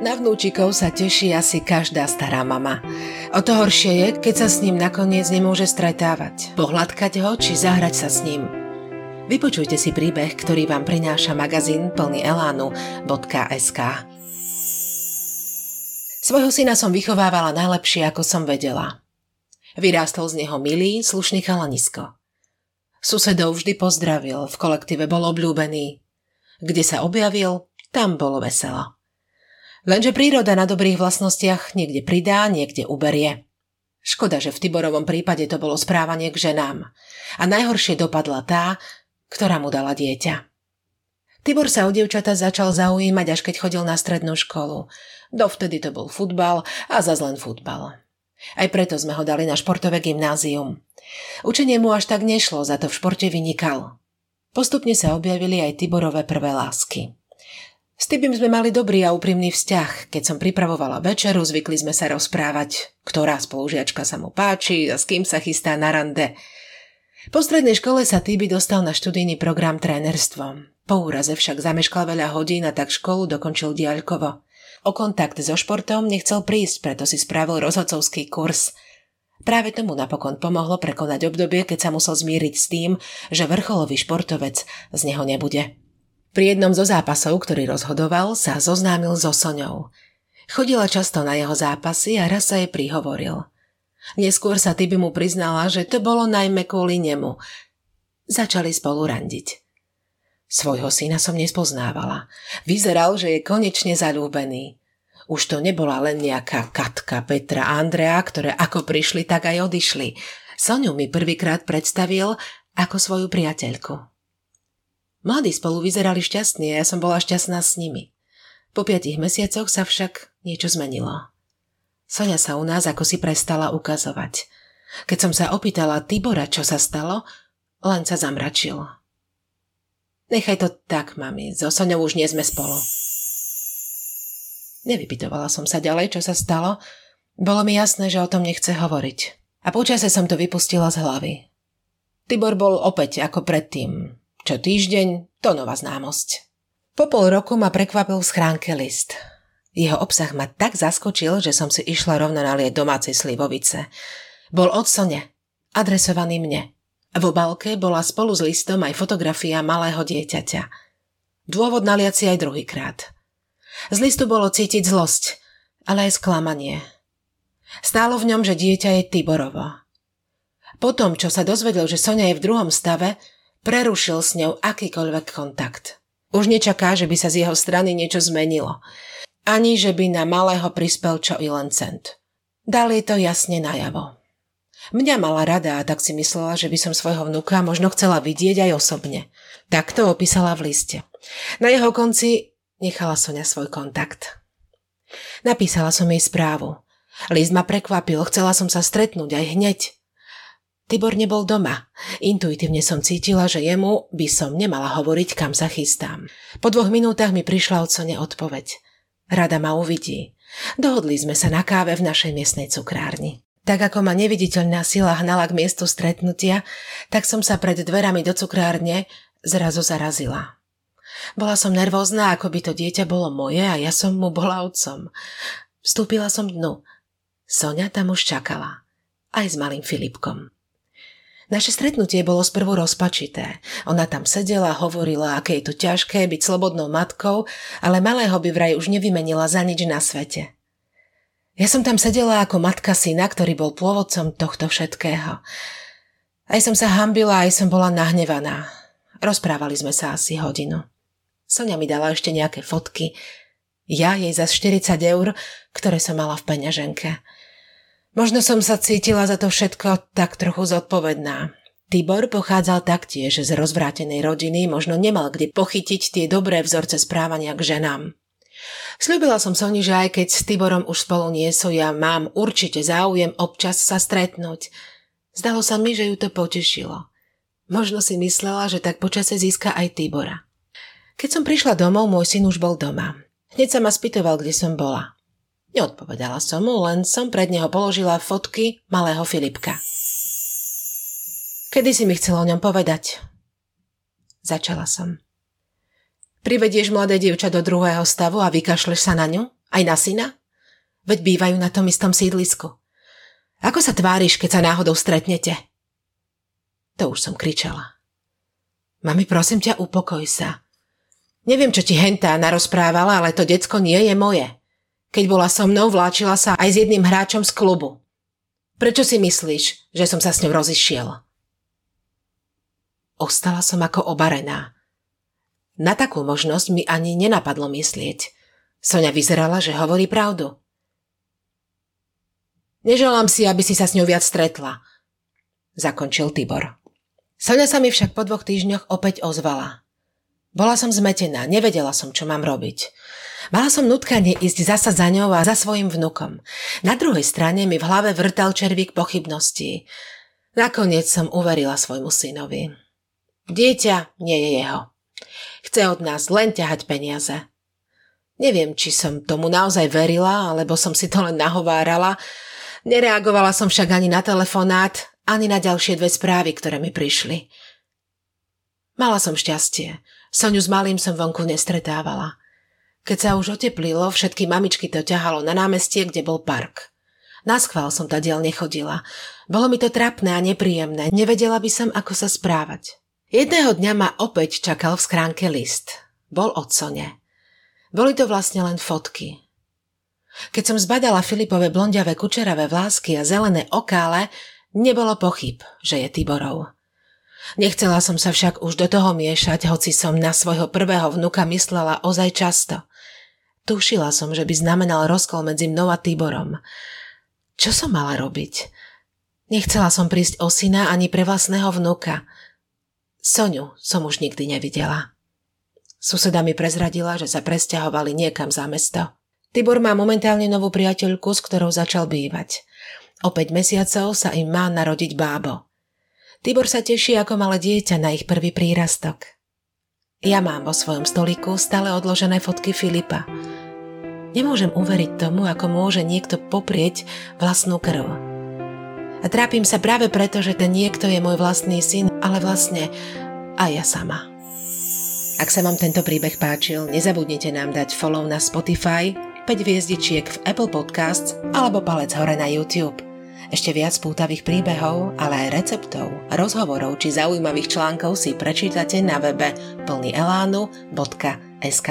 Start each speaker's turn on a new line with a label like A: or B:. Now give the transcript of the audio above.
A: Na vnúčikov sa teší asi každá stará mama. O to horšie je, keď sa s ním nakoniec nemôže stretávať, pohľadkať ho či zahrať sa s ním. Vypočujte si príbeh, ktorý vám prináša magazín plný elánu.sk. Svojho syna som vychovávala najlepšie, ako som vedela. Vyrástol z neho milý, slušný chalanisko. Susedov vždy pozdravil, v kolektíve bol obľúbený. Kde sa objavil, tam bolo veselo. Lenže príroda na dobrých vlastnostiach niekde pridá, niekde uberie. Škoda, že v Tiborovom prípade to bolo správanie k ženám. A najhoršie dopadla tá, ktorá mu dala dieťa. Tibor sa o dievčata začal zaujímať, až keď chodil na strednú školu. Dovtedy to bol futbal a zase len futbal. Aj preto sme ho dali na športové gymnázium. Učenie mu až tak nešlo, za to v športe vynikal. Postupne sa objavili aj Tiborové prvé lásky. Tibim sme mali dobrý a úprimný vzťah. Keď som pripravovala večeru, zvykli sme sa rozprávať, ktorá spolužiačka sa mu páči a s kým sa chystá na rande. Po strednej škole sa Tibi dostal na študijný program trénerstvo. Po úraze však zameškal veľa hodín a tak školu dokončil diaľkovo. O kontakt so športom nechcel prísť, preto si spravil rozhodcovský kurz. Práve tomu napokon pomohlo prekonať obdobie, keď sa musel zmíriť s tým, že vrcholový športovec z neho nebude. Pri jednom zo zápasov, ktorý rozhodoval, sa zoznámil so Soňou. Chodila často na jeho zápasy a raz sa jej prihovoril. Neskôr sa Tibi mu priznala, že to bolo najmä kvôli nemu. Začali spolu randiť. Svojho syna som nespoznávala. Vyzeral, že je konečne zalúbený. Už to nebola len nejaká Katka, Petra a Andrea, ktoré ako prišli, tak aj odišli. Soňu mi prvýkrát predstavil ako svoju priateľku. Mladí spolu vyzerali šťastní a ja som bola šťastná s nimi. Po piatich mesiacoch sa však niečo zmenilo. Sonia sa u nás ako si prestala ukazovať. Keď som sa opýtala Tibora, čo sa stalo, len sa zamračil. Nechaj to tak, mami, so Soňou už nie sme spolu. Nevypitovala som sa ďalej, čo sa stalo. Bolo mi jasné, že o tom nechce hovoriť. A počase som to vypustila z hlavy. Tibor bol opäť ako predtým, čo týždeň, to nová známosť. Po pol roku ma prekvapil v schránke list. Jeho obsah ma tak zaskočil, že som si išla rovno nalieť domácej slivovice. Bol od Sone, adresovaný mne. V obálke bola spolu s listom aj fotografia malého dieťaťa. Dôvod naliať si aj druhýkrát. Z listu bolo cítiť zlosť, ale aj sklamanie. Stálo v ňom, že dieťa je Tiborovo. Potom, čo sa dozvedel, že Sonia je v druhom stave, Prerušil s ňou akýkoľvek kontakt. Už nečaká, že by sa z jeho strany niečo zmenilo. Ani, že by na malého prispel čo i len cent. Dali to jasne najavo. Mňa mala rada a tak si myslela, že by som svojho vnuka možno chcela vidieť aj osobne. Tak to opísala v liste. Na jeho konci nechala Sonia svoj kontakt. Napísala som jej správu. List ma prekvapil, chcela som sa stretnúť aj hneď. Tibor nebol doma. Intuitívne som cítila, že jemu by som nemala hovoriť, kam sa chystám. Po dvoch minútach mi prišla od Sone odpoveď. Rada ma uvidí. Dohodli sme sa na káve v našej miestnej cukrárni. Tak ako ma neviditeľná sila hnala k miestu stretnutia, tak som sa pred dverami do cukrárne zrazu zarazila. Bola som nervózna, ako by to dieťa bolo moje a ja som mu bola otcom. Vstúpila som dnu. Sonia tam už čakala. Aj s malým Filipkom. Naše stretnutie bolo sprvu rozpačité. Ona tam sedela, hovorila, aké je to ťažké byť slobodnou matkou, ale malého by vraj už nevymenila za nič na svete. Ja som tam sedela ako matka syna, ktorý bol pôvodcom tohto všetkého. Aj som sa hambila, aj som bola nahnevaná. Rozprávali sme sa asi hodinu. Sonia mi dala ešte nejaké fotky. Ja jej za 40 eur, ktoré som mala v peňaženke. Možno som sa cítila za to všetko tak trochu zodpovedná. Tibor pochádzal taktiež z rozvrátenej rodiny, možno nemal kde pochytiť tie dobré vzorce správania k ženám. Sľubila som Soni, že aj keď s Tiborom už spolu nie sú, ja mám určite záujem občas sa stretnúť. Zdalo sa mi, že ju to potešilo. Možno si myslela, že tak počase získa aj Tibora. Keď som prišla domov, môj syn už bol doma. Hneď sa ma spýtoval, kde som bola. Neodpovedala som mu, len som pred neho položila fotky malého Filipka. Kedy si mi chcel o ňom povedať? Začala som. Privedieš mladé dievča do druhého stavu a vykašleš sa na ňu? Aj na syna? Veď bývajú na tom istom sídlisku. Ako sa tváriš, keď sa náhodou stretnete? To už som kričala. Mami, prosím ťa, upokoj sa. Neviem, čo ti hentá narozprávala, ale to decko nie je moje. Keď bola so mnou, vláčila sa aj s jedným hráčom z klubu. Prečo si myslíš, že som sa s ňou rozišiel? Ostala som ako obarená. Na takú možnosť mi ani nenapadlo myslieť. Sonia vyzerala, že hovorí pravdu. Neželám si, aby si sa s ňou viac stretla, zakončil Tibor. Sonia sa mi však po dvoch týždňoch opäť ozvala. Bola som zmetená, nevedela som, čo mám robiť. Mala som nutkanie ísť zasa za ňou a za svojim vnukom. Na druhej strane mi v hlave vrtal červík pochybností. Nakoniec som uverila svojmu synovi. Dieťa nie je jeho. Chce od nás len ťahať peniaze. Neviem, či som tomu naozaj verila, alebo som si to len nahovárala. Nereagovala som však ani na telefonát, ani na ďalšie dve správy, ktoré mi prišli. Mala som šťastie. Soňu s malým som vonku nestretávala. Keď sa už oteplilo, všetky mamičky to ťahalo na námestie, kde bol park. Na schvál som tadiaľ nechodila. Bolo mi to trapné a nepríjemné. Nevedela by som, ako sa správať. Jedného dňa ma opäť čakal v schránke list. Bol od Sone. Boli to vlastne len fotky. Keď som zbadala Filipové blondiavé kučeravé vlásky a zelené okále, nebolo pochyb, že je Tiborov. Nechcela som sa však už do toho miešať, hoci som na svojho prvého vnuka myslela ozaj často. Tušila som, že by znamenal rozkol medzi mnou a Tiborom. Čo som mala robiť? Nechcela som prísť o syna ani pre vlastného vnuka – Soňu som už nikdy nevidela. Suseda mi prezradila, že sa presťahovali niekam za mesto. Tibor má momentálne novú priateľku, s ktorou začal bývať. O 5 mesiacov sa im má narodiť bábo. Tibor sa teší ako malé dieťa na ich prvý prírastok. Ja mám vo svojom stoliku stále odložené fotky Filipa. Nemôžem uveriť tomu, ako môže niekto poprieť vlastnú krv. A trápim sa práve preto, že ten niekto je môj vlastný syn, ale vlastne aj ja sama. Ak sa vám tento príbeh páčil, nezabudnite nám dať follow na Spotify, 5 hviezdičiek v Apple Podcasts alebo palec hore na YouTube. Ešte viac pútavých príbehov, ale aj receptov, rozhovorov či zaujímavých článkov si prečítate na webe plnyelánu.sk.